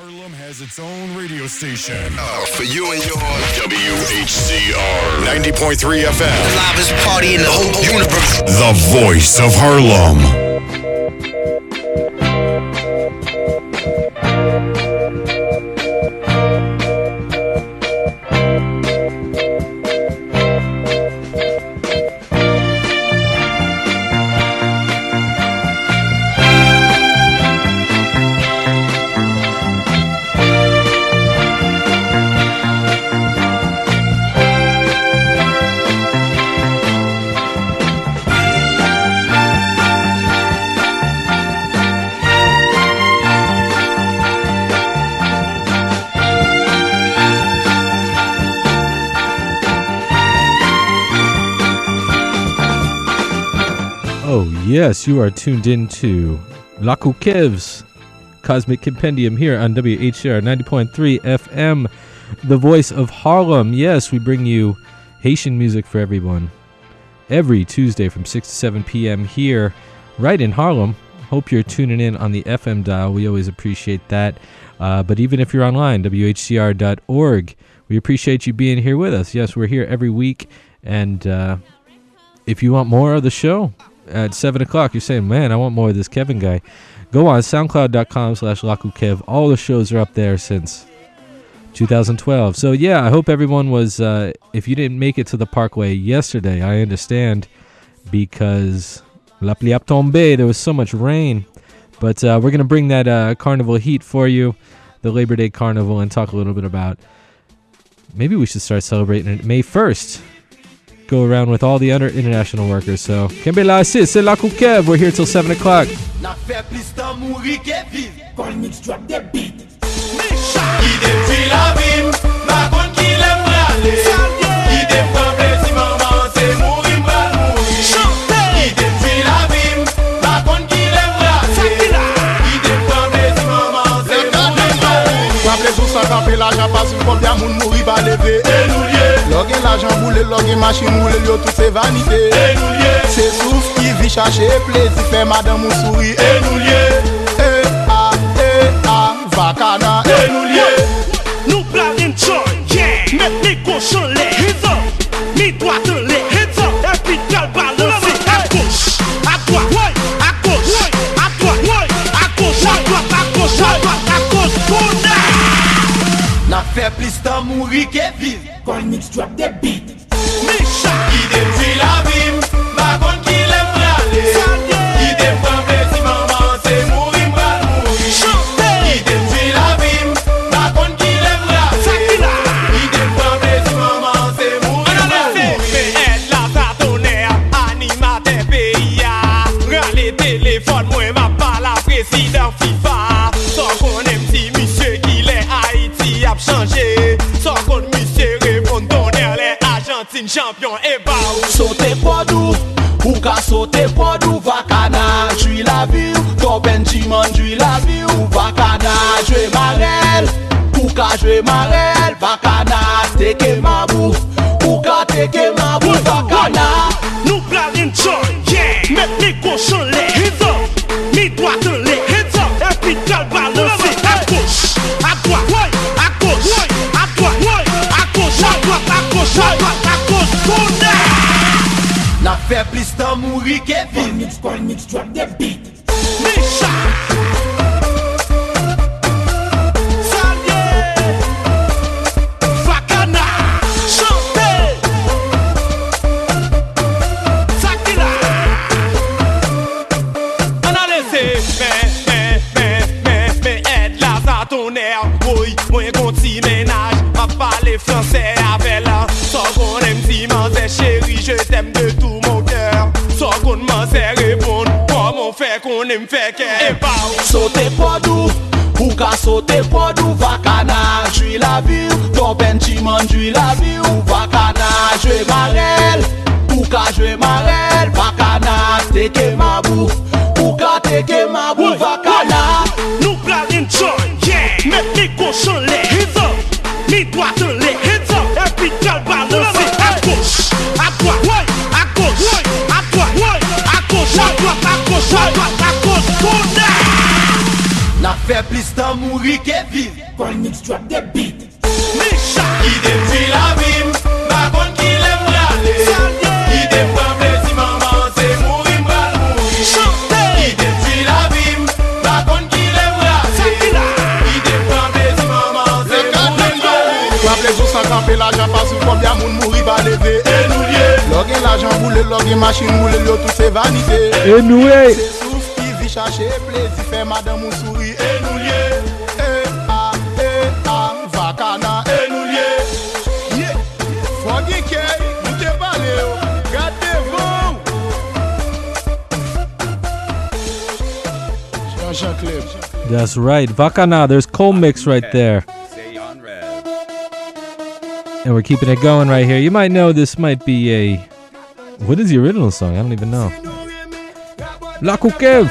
Harlem has its own radio station. Uh, for you and yours, WHCR 90.3 FM. The loudest party in the whole universe. The voice of Harlem. Yes, you are tuned into Lakou Kev's Cosmic Compendium here on WHCR 90.3 FM, the voice of Harlem. Yes, we bring you Haitian music for everyone every Tuesday from 6 to 7 p.m. here, right in Harlem. Hope you're tuning in on the FM dial. We always appreciate that. Uh, but even if you're online, WHCR.org, we appreciate you being here with us. Yes, we're here every week. And uh, if you want more of the show, at 7 o'clock, you're saying, man, I want more of this Kevin guy. Go on soundcloud.com slash lakoukev. All the shows are up there since 2012. So, yeah, I hope everyone was, uh, if you didn't make it to the Parkway yesterday, I understand because La Pluie a tombé, there was so much rain. But uh, we're going to bring that uh, carnival heat for you, the Labor Day Carnival, and talk a little bit about maybe we should start celebrating it May 1st go around with all the other international workers. So, Kembe La c'est la Kev. We're here till 7 o'clock. Sa kampe la jan pas yon moun mouri ba leve E nou liye Lò gen l'ajan boule, lò machin moule, yo tout se vanite E nou liye Se souf ki vi chache plezi, fe madan mou souri E nou liye E a, e a, vakana. E nou liye Nou bla enjoy, yeah. Met mi koshan le, heads up Mi doate le, heads up E pi kal balanse, a gauche, a droite, ouais. A gauche, a droite, ouais. A gauche, a droite, a gauche, à droite, à gauche, bonne Na fe plis tan mouri ke vive Mix drop the beat. Misha. Ki dem tri la bim Bakon ki champion e ba ou Sote podou, ou ka sote podou Vakana, jwi la vi ou oh. Ton benjiman, jwi la vi ou oh. Vakana, jwe marel, ou ka jwe marel mix, kon mix, drop the beat mounen mfeke E pa ou. Sote podou, ou ka sote podou. Waple zo san kampe l'ajan pasou Kombya moun mouri pa leve E nou Logen l'ajan boule, logen machin moule Yo tout se vanite Anyway, Se souf ki vi chache plezi Fe madame moun souri E nou E eh, a, ah, e eh, a, ah, vakana. E nou liye Ye, fogi key, nou te pale yo oh. Gade vou Jean-Jean that's right. Vakana, there's Cold Mix right there. And we're keeping it going right here. You might know this might be a. What is the original song? I don't even know. Lakou Kev.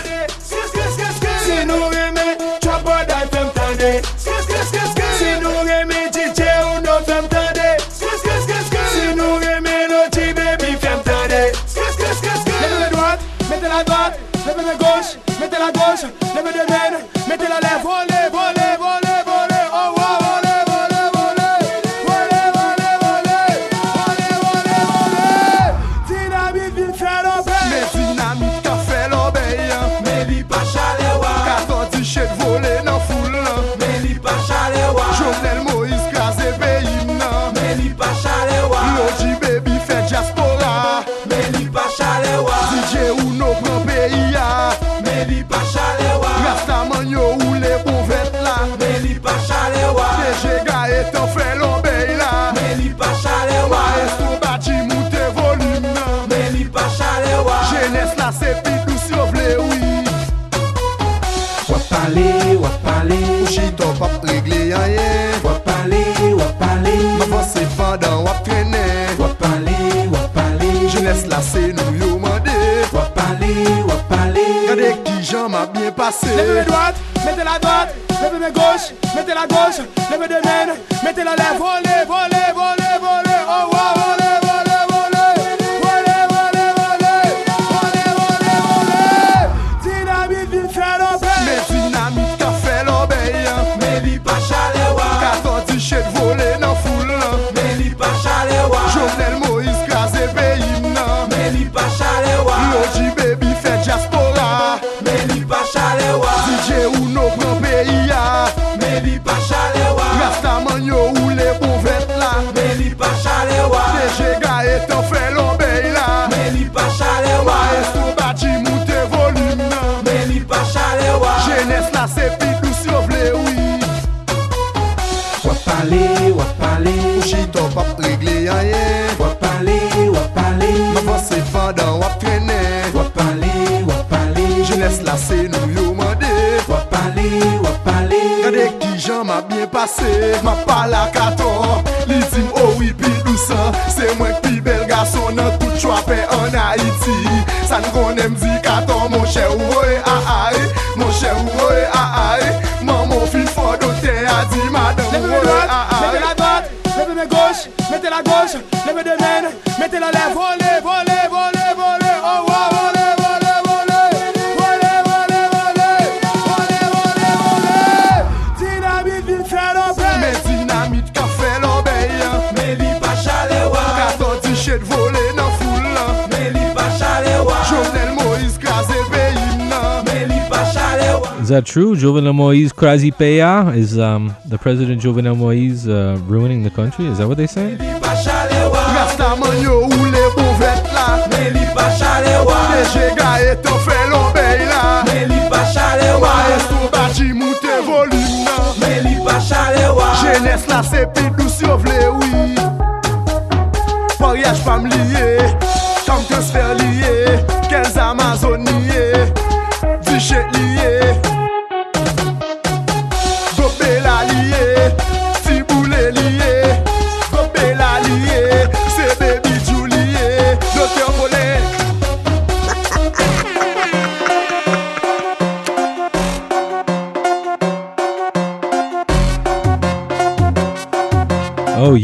madan wap kene. Wap pale, wap pale Jounes la se nou yo mande Wap pale, wap pale Gade ki jan ma bien pase Leve me doat, mette la doat Leve me goche, mette la goche Leve de men, mette la lève Vole, vole, vole pandan wap trene wap pale, wap pale, Jeunesse la se nou yo mande wap pale, wap pale. Gade ki jan ma bien pase Ma pala kato Li dim oh oui pi dousan Se mwen pi bel gason nan tout chwape an Haiti San konen di kato. Mon chè ouwe a ay Mon chè ouwe a ay Maman fin fodote a di ouwe droite, a mettez ay la droite, lève la gauche, mettez la gauche, lève de main, mettez la lèvre, Is that true? Jovenel Moise crazy paya? Is um, the president Jovenel Moise uh, ruining the country? Is that what they say? Jenes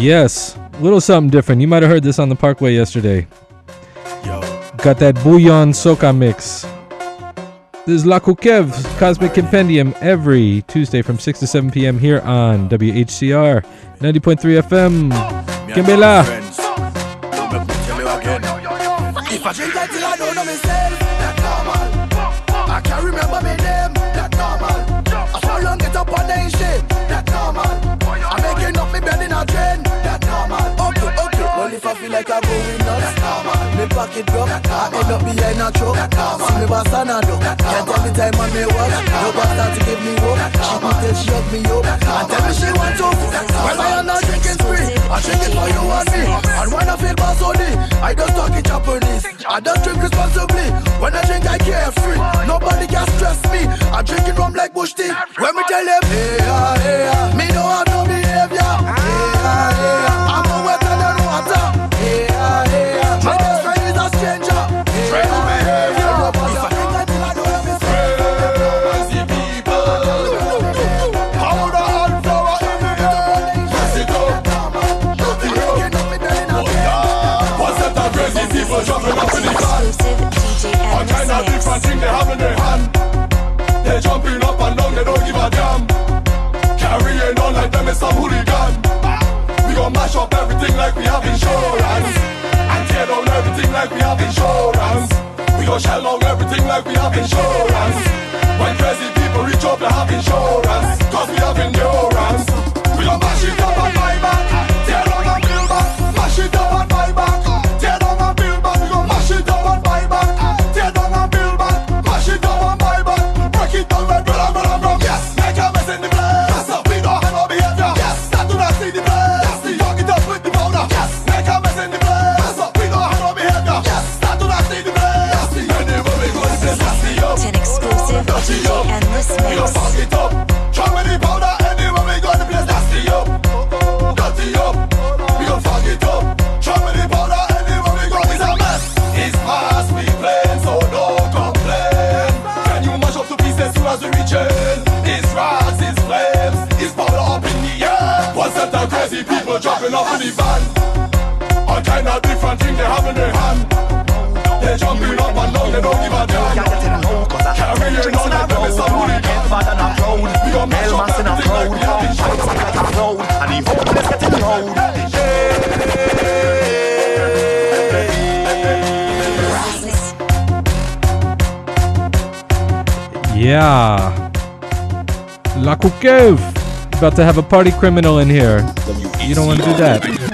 yes. Little something different. You might have heard this on the Parkway yesterday. Yo. Got that bouyon soca mix. This is Lakou Kev's Cosmic Compendium every Tuesday from 6 to 7 p.m. here on WHCR 90.3 FM. Kimbela. Me pocket broke, I end up behind a truck. See me boss and I do. Can't tell me time on me work. No boss to give me work. She me till she hug me up and tell me she want to. Well, I am not drinking spree. I drink it for you and me. And when I feel boss only, I just talk in Japanese. I don't drink responsibly. When I drink, I carefree. Nobody can stress me. I drink it rum like bush tea. When me tell them, hey, ah, hey, ah, me I no behavior. Hey, some hooligan. We gon' mash up everything like we have insurance. And tear down everything like we have insurance. We gon' shell down everything like we have insurance. When crazy people reach up, they have insurance. Cause we have endurance. We gon' mash it up exclusive up. Endless We gon' fuck it up. Try with the powder anywhere we go, the place. That's up. Dirty up. We gon' fuck it up. Try with the powder anywhere we go, it's a mess. It's past we playing, so no complain. Can you mash up to pieces soon as we it? It's rats, it's flames, it's powder up in the air. Set of crazy people dropping off in the van. All kind of different things they have in their hand. They jumping up and down, they don't give a damn. Miss a mood Bad and a proud Elmas in a proud Shots like a cloud And the getting loud Yeah. Lakou Kev. About to have a party criminal in here. You don't want to do that.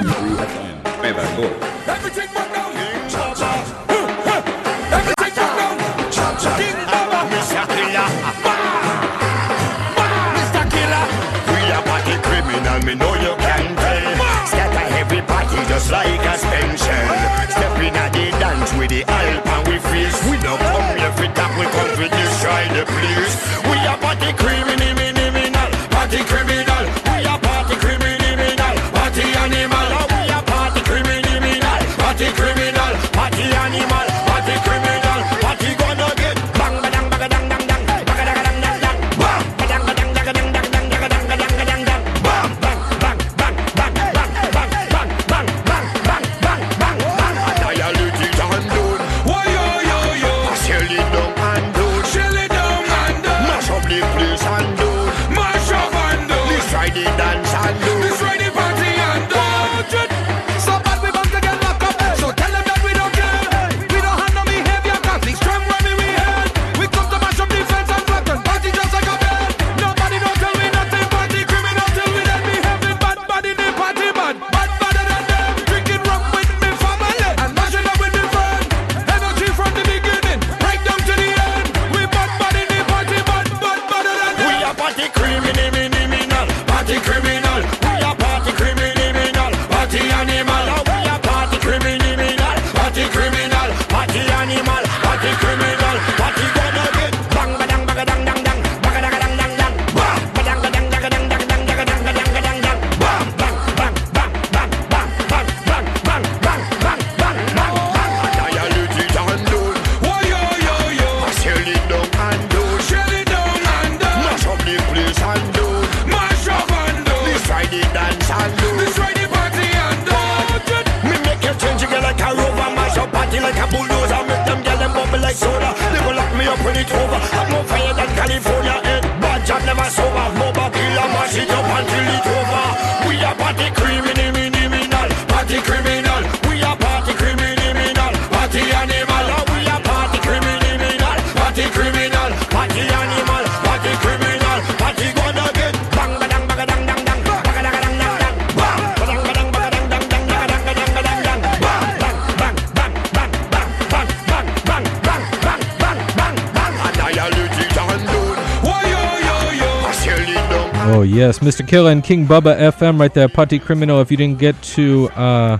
Killer and King Bubba FM right there. Party Criminal. If you didn't get to uh,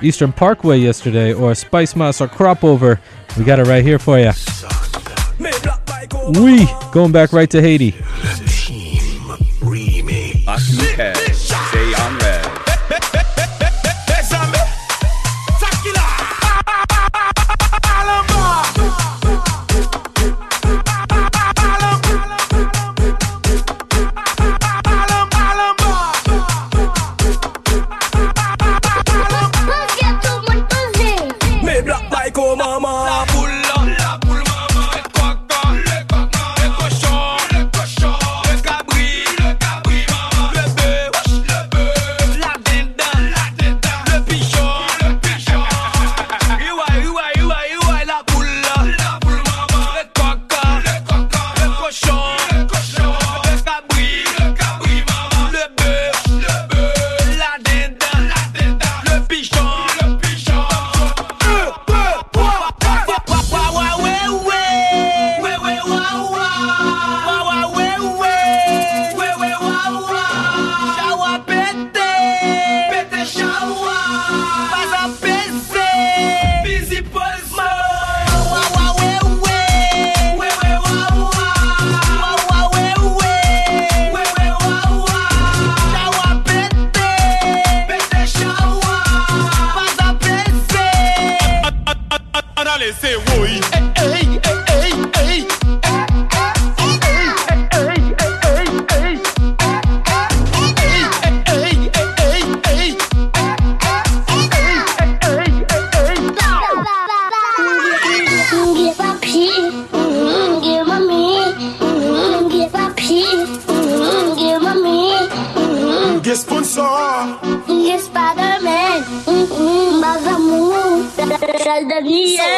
Eastern Parkway yesterday, or Spicemas, or Crop Over, we got it right here for you. We going back right to Haiti.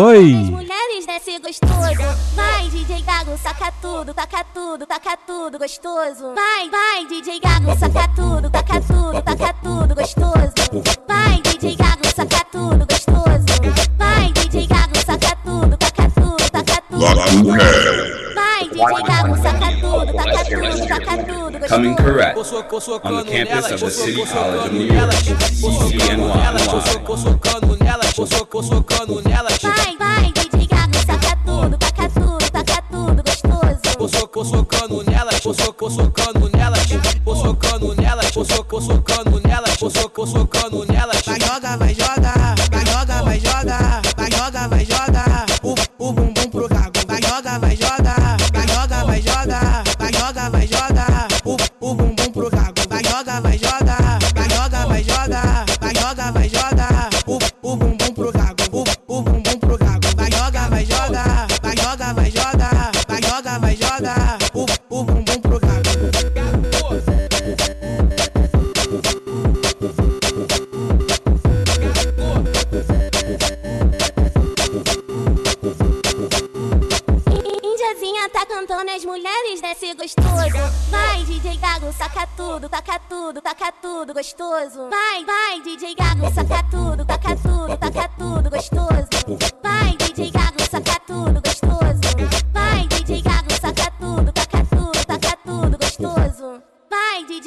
Oi! Mulheres desce gostoso. Vai, DJ Gago, saca tudo, taca tudo, taca tudo gostoso. Vai, vai, DJ Gago, saca tudo, taca tudo, taca tudo gostoso. Vai, DJ Gago, saca tudo gostoso. Vai, DJ Gago, saca tudo, taca tudo, taca tudo. Gostoso. Vai, DJ Gago, saca tudo, taca tudo, taca tudo coming correct on the campus of the City College of New York, CCNY. vou socando nela, vou socando nela, vou socando nela, vou socando nela.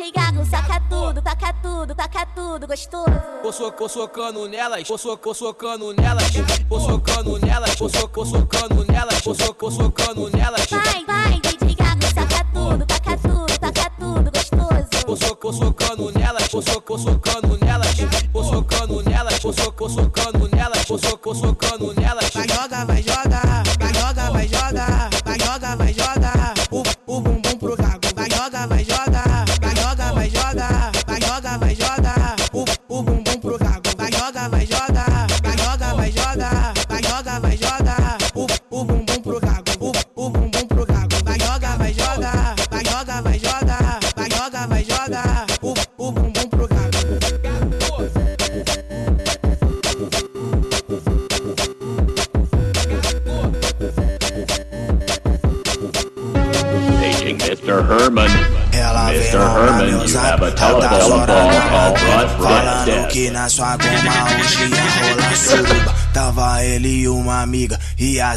DJ Gago, saca tudo, taca tudo, taca tudo gostoso. Vou soco, socando nelas, vou soco, socando nelas, vou socando nelas, vou soco, socando nelas, vou soco, socando nelas. Vai, vai, DJ Gago, saca tudo, taca tudo, taca tudo gostoso. Vou soco, socando nelas, vou soco, socando nelas, vou socando nelas, vou soco, socando nelas, vou soco, socando nelas.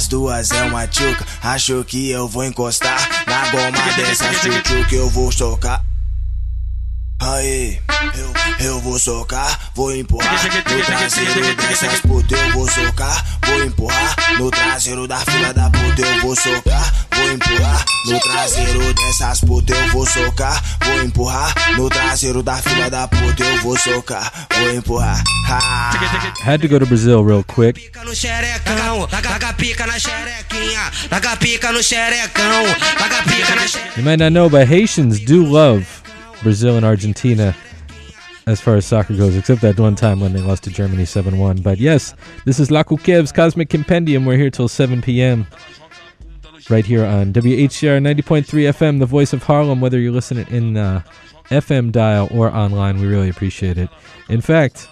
As duas é uma tchuca Achou que eu vou encostar Na goma dessas tchutchu que eu vou socar. Aí, eu, eu vou socar, vou empurrar No traseiro dessas putas eu vou socar Vou empurrar no traseiro da fila da puta eu vou socar Vou empurrar no traseiro dessas putas eu vou socar Vou empurrar no traseiro da fila da puta eu vou socar Vou empurrar ha. Had to go to Brazil real quick. no xerecão, taca pica na xerequinha, taca pica no xerecão, taca pica na xerequinha. You might not know, but Haitians do love Brazil and Argentina as far as soccer goes, except that one time when they lost to Germany 7 1. But yes, this is Lakou Kev's Cosmic Compendium. We're here till 7 p.m. right here on WHCR 90.3 FM, the voice of Harlem, whether you're listening in uh, FM dial or online. We really appreciate it. In fact,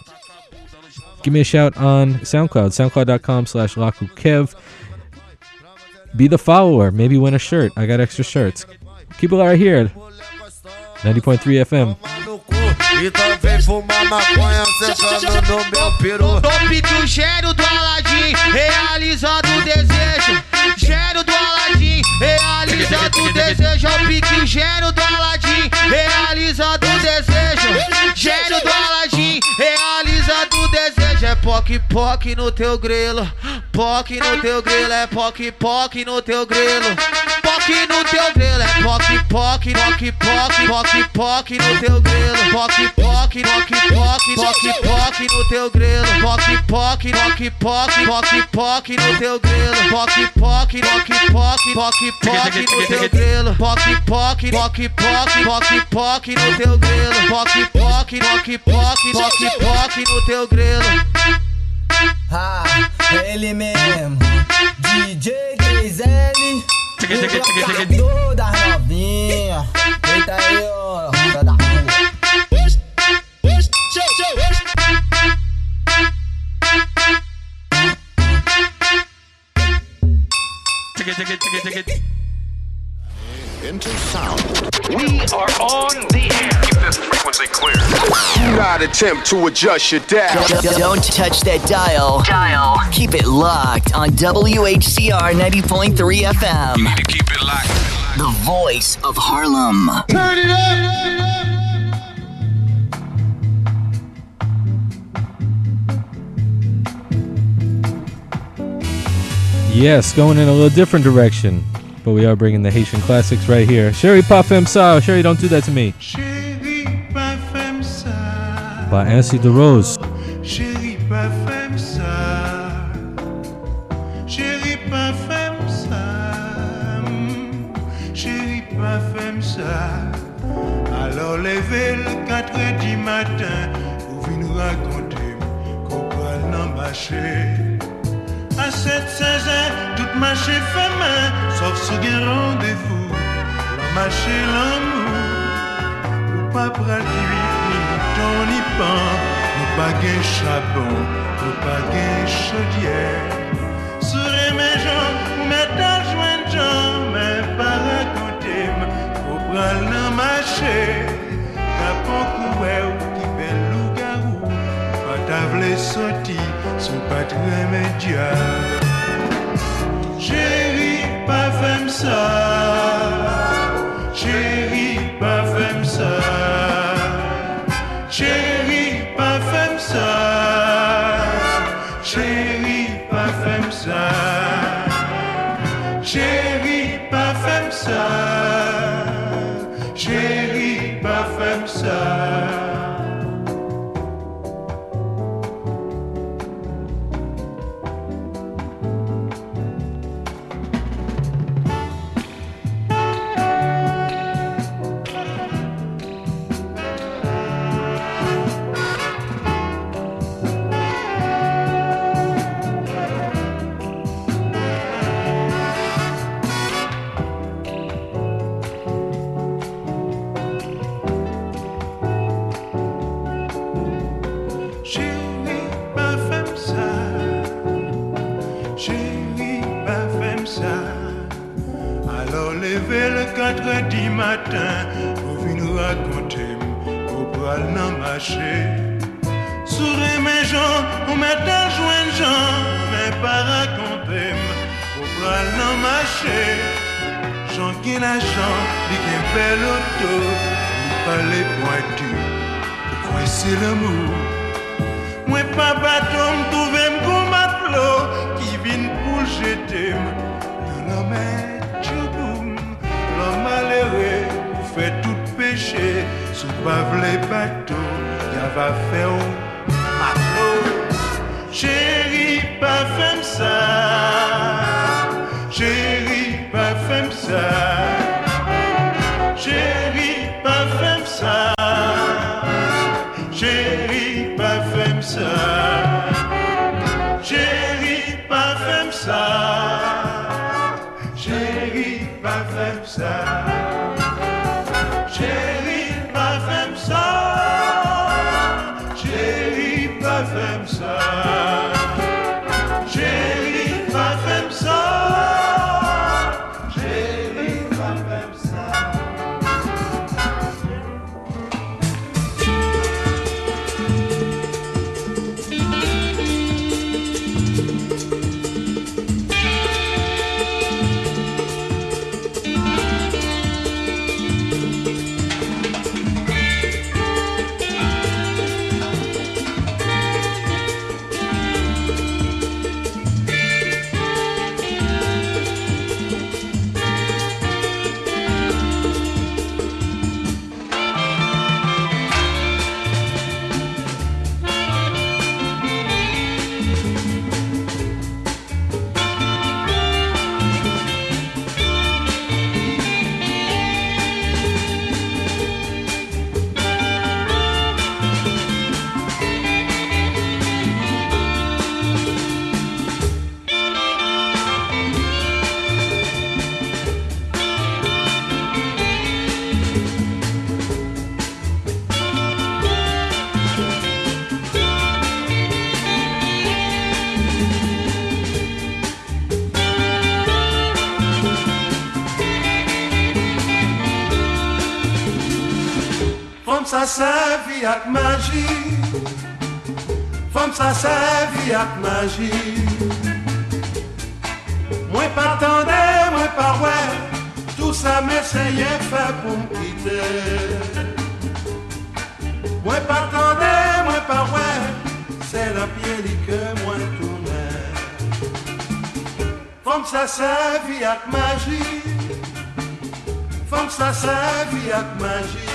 give me a shout on SoundCloud, soundcloud.com slash LakouKev. Be the follower. Maybe win a shirt. I got extra shirts. Keep it right here. 90.3 FM. E também fumar maconha sentando no meu peru. Top que o gênio do Aladim, realizando o desejo. Gênio do Aladim, realizando o desejo. É o gênio do Aladim, realizando o desejo. Gênio do Aladim, realizando o desejo. É poc poc no teu grelo, poc no teu grelo, é poc poc no teu grelo poque no teu grelo. É poque, poque, poque, poque, poque, poque no teu grelo. Poque, poque, poque, poque, poque, poque no teu grelo. Poque, poque, poque, poque, poque, poque no teu grelo. Poque, poque, poque, poque, poque, poque no teu grelo. Poque, poque, poque, poque, poque, poque no teu grelo. Poque, poque, poque, poque, poque, poque no teu grelo. Ah, ele mesmo. DJ 3L Toda novinha, eita aí, ó, da. Take it, take it, take it, take it. Into sound. We are on the air. Keep this frequency clear. Do not attempt to adjust your dial. Don't, don't touch that dial. Dial. Keep it locked on WHCR 90.3 FM. You need to keep it locked. The voice of Harlem. Turn it up. Yes, going in a little different direction, but we are bringing the Haitian classics right here. Sherry Parfum Sa, Sherry, don't do that to me. By Ansy Dérose. Chérie, pas femme ça. Chérie, pas femme ça. Chérie, pas femme ça. Alors levez le 4 heures du matin pour venir nous raconter qu'on dans marché. À cette saison, toute marché fait main, sauf ce gain rendez-vous, la mâche et l'amour, ou pas pratique, ni bouton, ni pain, ni pas gain charbon, ni pas gain chaudière. Serez mes gens, ou mes tas joints gens, mais pas raconter, au bras la mâche, capon couet ou qui belle loup-garou, pas t'avler sauté, sont pas très médias. J'ai sorry himself. ak maji Fom sa sevi ak maji Mwen pa tande, mwen pa Tout sa meseye fè pou m'kite Mwen pa tande, mwen pa wè. Se la pye li ke mwen toune Fom sa sevi ak maji Fom sa sevi ak maji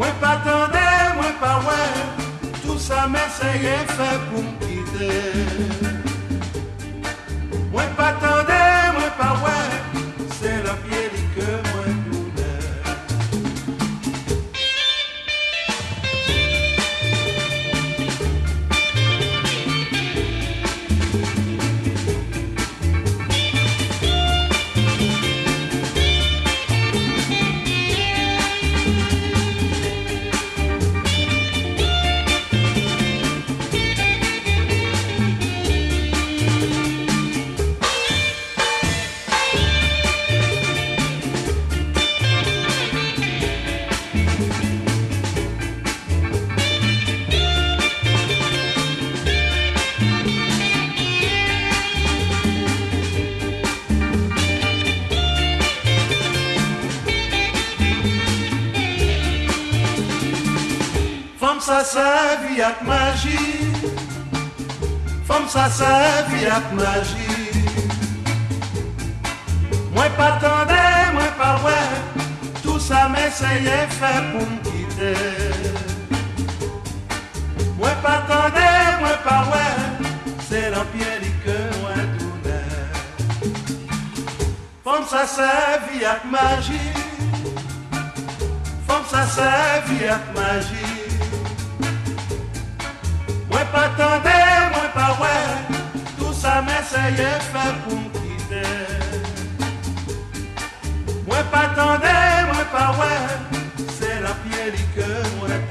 Mwen pa tande, mwen pa wè Tout sa m'eseye fè pou m'kite. Mwen pa tande, mwen pa wè Se la piye li ke mwen sa sa vi ak magi Fom sa sa vi ak magi Mwen pa tande, mwen pa wè Tout sa m'eseye fè pou m'kite Mwen pa tande, mwen pa wè Se lan piye li ke mwen tourne Fom sa sa vi ak magi Fom sa sa vi ak magi Mwen pa tande, mwen pa wè Tout sa m'eseye fè pou m'kite Mwen pa tande, mwen pa wè Se la piye li ke mwen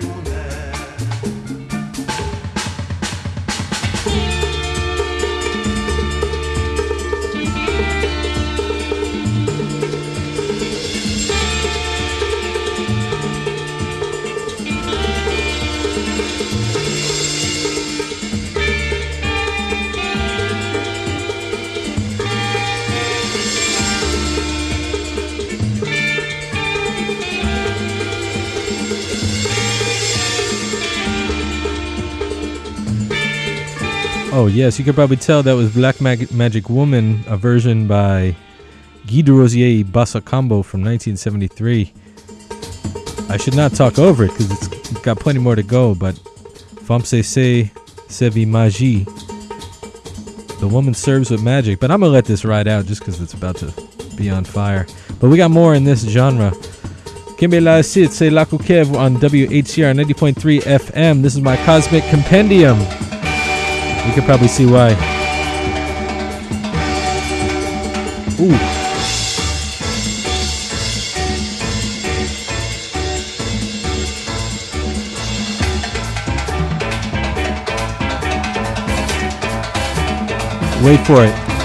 Oh, yes, you could probably tell that was Black Mag- Magic Woman, a version by Guy de Rosier Bossa Combo from 1973. I should not talk over it because it's got plenty more to go, but Femme se se sevi magie. The woman serves with magic, but I'm gonna let this ride out just because it's about to be on fire. But we got more in this genre. Kimbe la c'est la Kev on WHCR 90.3 FM. This is my Cosmic Compendium. You can probably see why. Ooh. Wait for it.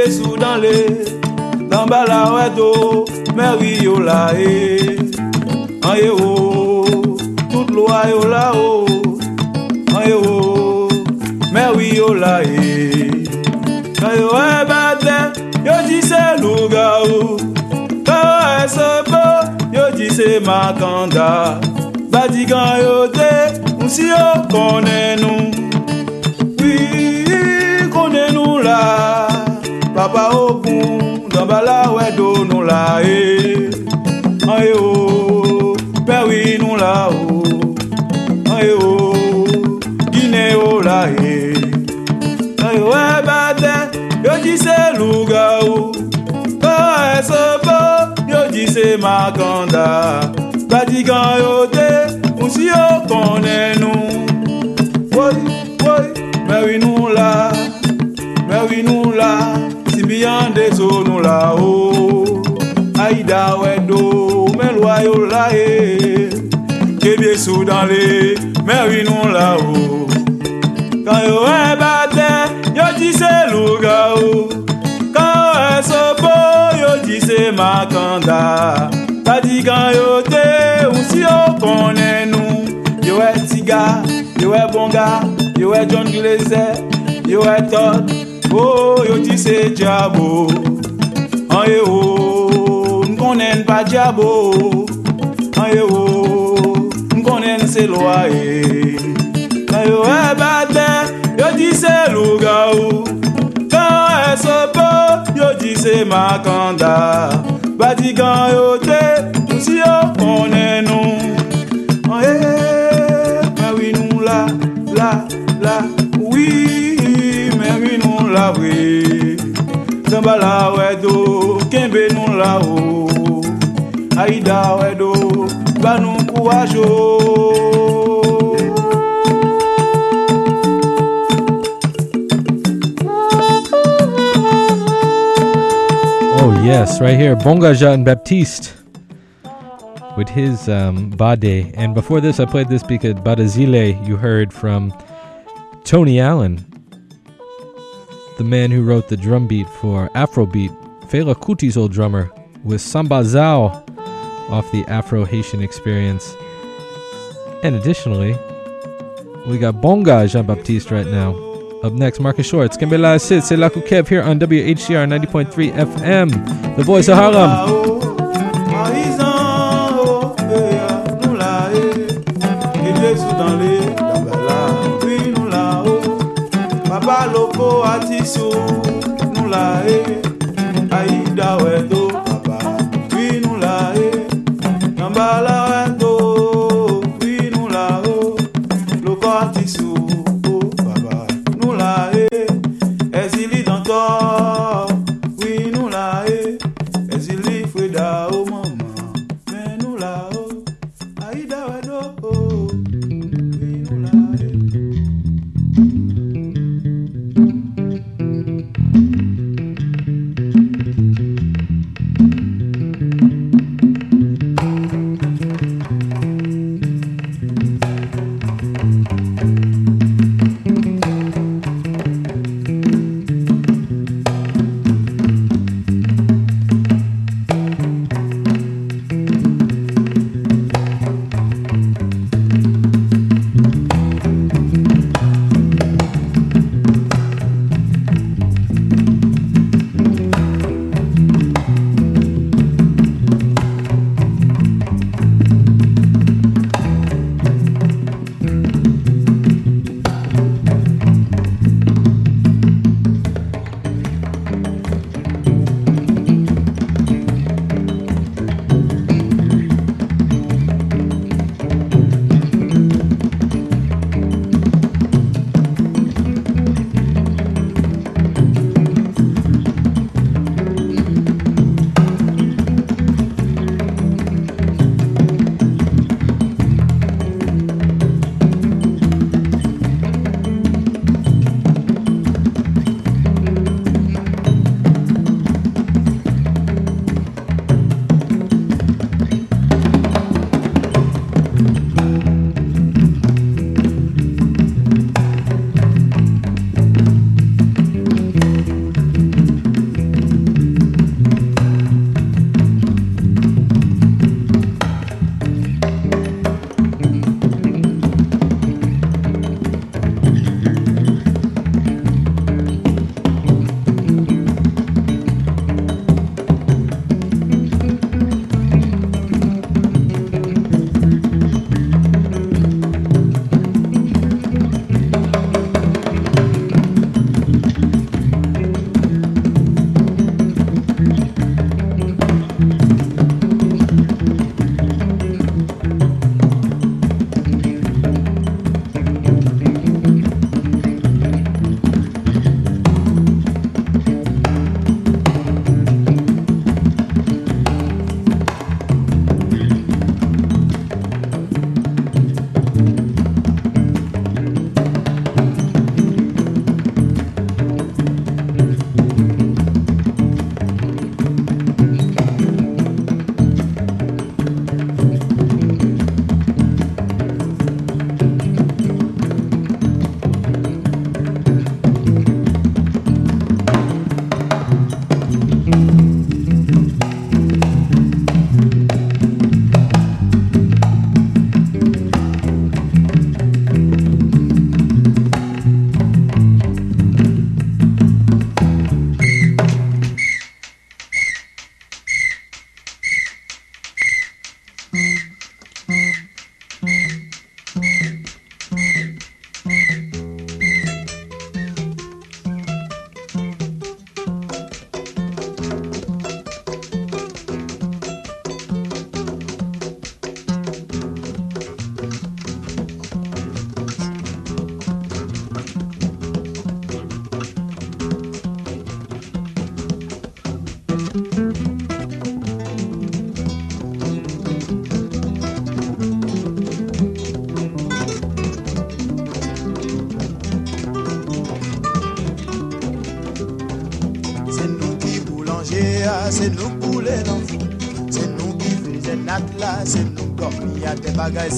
Yesu dan le Dan bala wè do Meri yo la e. An ye o Tout lo a yo la o. An ye o Meri yo la e. Kan yo e bade Yo di se luga o. Kan yo e sebo Yo di se makanda Badi kan yo te Mousi yo konen pa okun Nan bala we do nou la e. An e o Perwi nou la o. An e o Gine o la e. An e o e baten Yo di se luga ou Ko e sopo Yo di se makanda Badigan yo te Moun si yo konen nou. Woy, woy Perwi nou yande zo nou la o. Aida wedo men loyo la e. Kebye sou dan le meri nou la o. Kan yo e bate yo di se luga o. Kan yo e sopo yo di se makanda. Tadi kan yo te ou si yo konen nou. Yo e tiga, yo e bonga, yo e John Glazer, yo e Todd oyo ti se diabo. An ye o n pa diabo. An ye o n kɔnɛ n se lɔa ye ayo ɛ e bá yo ti se luga o. Kan ɛ e sopo yo ti se makanda. Batikan yo te tusi yo we Kembe la o Aida Oh, yes, right here. Bonga Jean Baptiste with his um, Bade. And before this, I played this because Badazile you heard from Tony Allen, the man who wrote the drum beat for Afrobeat, Fela Kuti's old drummer, with Samba Zao off the Afro Haitian experience. And additionally, we got Bonga Jean Baptiste right now. Up next, Marcus Shorts. Kembela Sid, c'est Lakou Kev here on WHCR 90.3 FM, the voice of Harlem.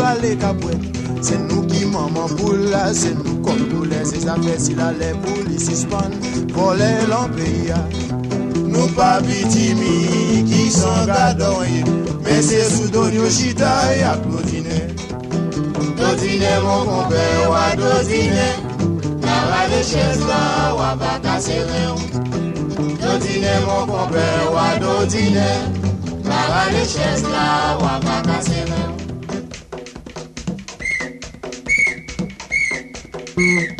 krale kapwet Se nou ki maman pou la, se nou kon pou le Se si la le pou li sispan, vole lan peya Nou pa bitimi ki san Men se sou don yo chita Dodine mon kompe de la mon kompe de la Nara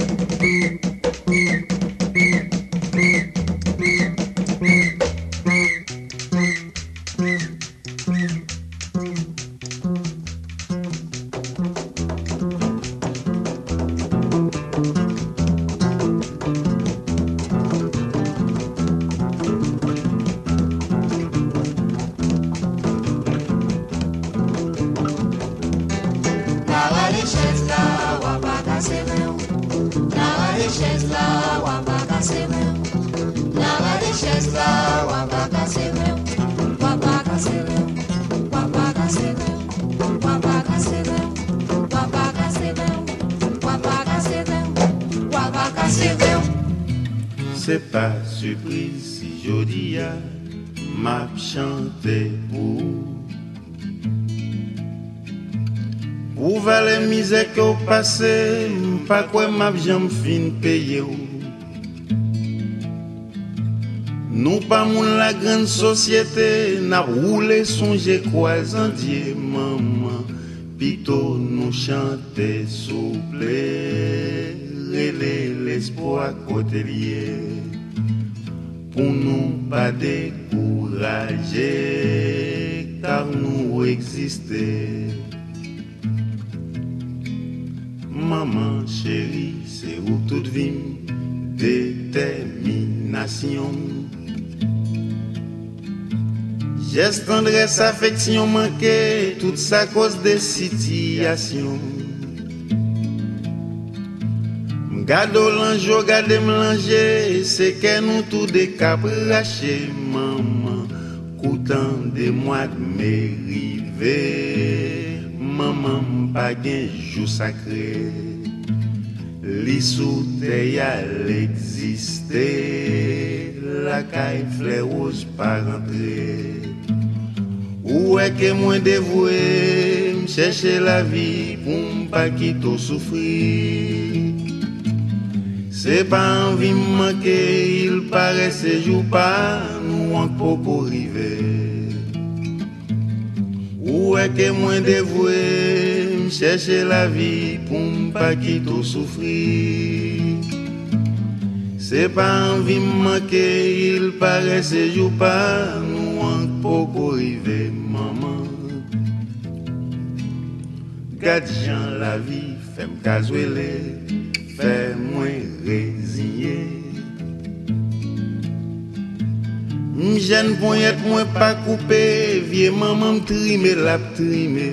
pase, mpa kwe map jam fin peye ou. Nou pa moun la gran sosyete, nap roule sonje kwa zandye maman, pito nou chante souple, rele l'espoi kote liye, nous nou pa dekouraje, kar nou eksiste. Maman chéri, se ou tout vim, determinasyon. Jes tendres afeksyon manke, tout sa kos de sitiyasyon. Gado lanjou, gade mlanje, seke nou tou dekap rache, maman, koutan de mwad me rive. maman pa gen jou sakre Li sou te yal egziste La kay fle ouz pa rentre. Ou e ke mwen devwe Mcheche la vi pou mpa ki to soufri Se pa anvi Il pare sejou pa nou ank po po rive. Ou est que moins dévoué, chercher la vie pour m'pas quitter souffrir? C'est pas envie manquer, il paraît ces jours pas nous encore pour arriver, maman. Jean la vie, fais jen ponyet mwen pa koupe, vie maman mtrime lap trime.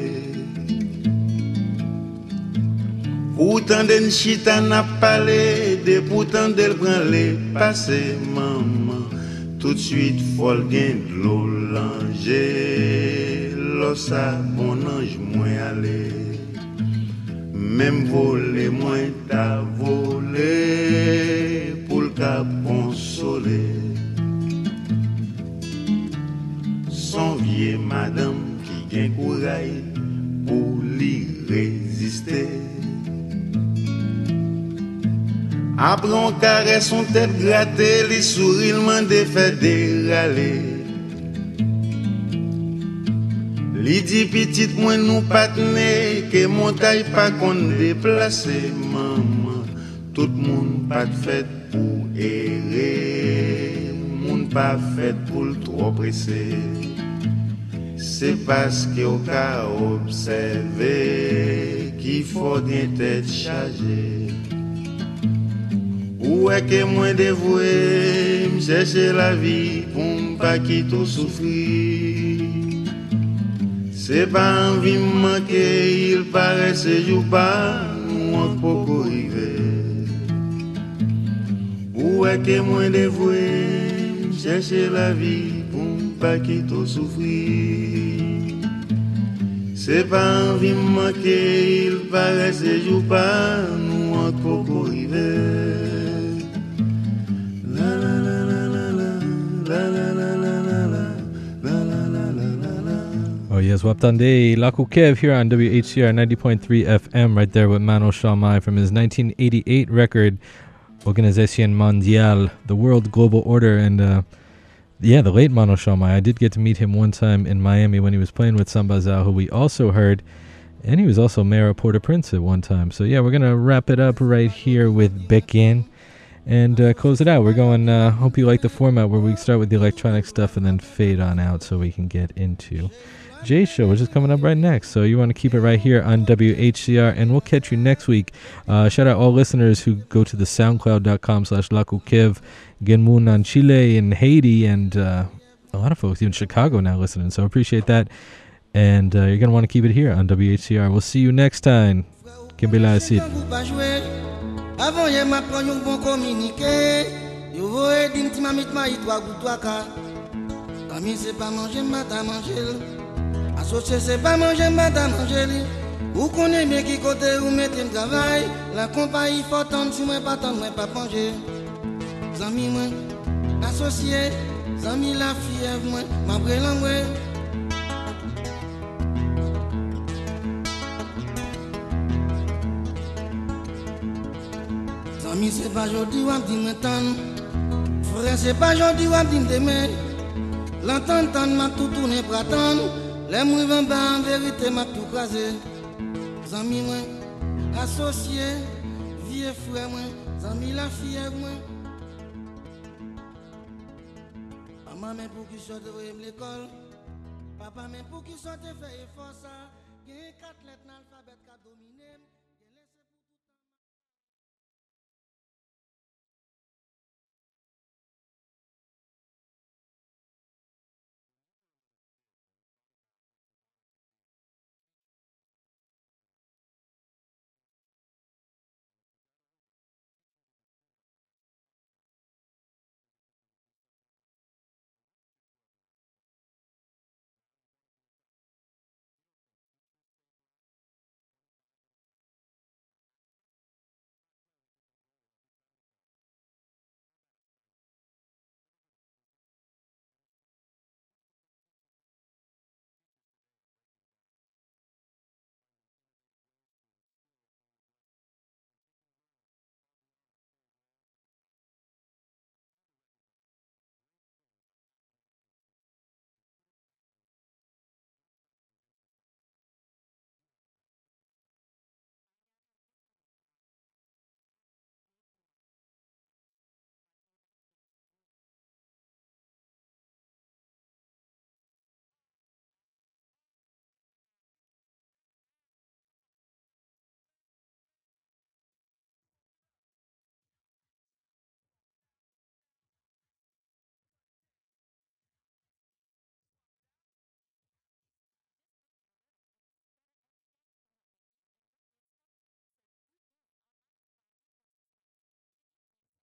Poutan den chita nap pale, de poutan del pran le maman. Tout de suite fol gen dlo lanje, losa bon anj mwen ale. Mem vole mwen ta vole, pou l'kap pour. Apre on kare son tèt gratè, li sourilman de fè derale. Li di pitit mwen nou patne, ke montay pa kon deplase. Maman, tout moun pat fèt pou ere, moun pa fèt pou l'tro presse. Se paske yo ka obseve, ki fò gen tèt chaje. Ou est que moi dévoué, chercher la vie pour pas quitter souffrir. C'est pas envie me manquer, il paraît ce jour pas, on peut arriver. Ou est que moi dévoué, chercher la vie pour pas quitter souffrir. C'est pas envie me manquer, il paraît ce jour pas, nous on peut Yes, Waptande Lakou Kev here on WHCR 90.3 FM, right there with Manno Charlemagne from his 1988 record Organización Mundial, the World Global Order, and uh, yeah, the late Manno Charlemagne. I did get to meet him one time in Miami when he was playing with Sambazao, who we also heard, and he was also mayor of Port-au-Prince at one time. So yeah, we're gonna wrap it up right here with Bekin and uh, close it out. We're going. Uh, hope you like the format where we start with the electronic stuff and then fade on out so we can get into Jay's show, which is coming up right next. So you want to keep it right here on WHCR, and we'll catch you next week. Uh, shout out all listeners who go to the SoundCloud.com slash LakouKev, Genmun on Chile and Haiti, and uh, a lot of folks, even Chicago, now listening. So appreciate that. And uh, you're going to want to keep it here on WHCR. We'll see you next time. Yè pran yon bon communiqué Yo voye dim ti mamit ma se pa manje l Asosye se pa manje mbata manje li Ou konen bien ki kote ou mette m travay La kompa yi fotan si mwen patan mwen pa panje Zami mwen asosye Zami la fiev mwen Ma brelan mwen Zami se pa jodi wap di mwen tan Frère se pa jodi wap di mdeme Lantan tan map tout tourne pratan les mouivants bas en vérité m'a tout crasé. Zami moi, associé, vieux frère moi, zami la fille moi. Maman mais pour qui sorte de l'école. Papa mais pour qui sorte faire force. Gagne quatre lettres dans l'alphabet.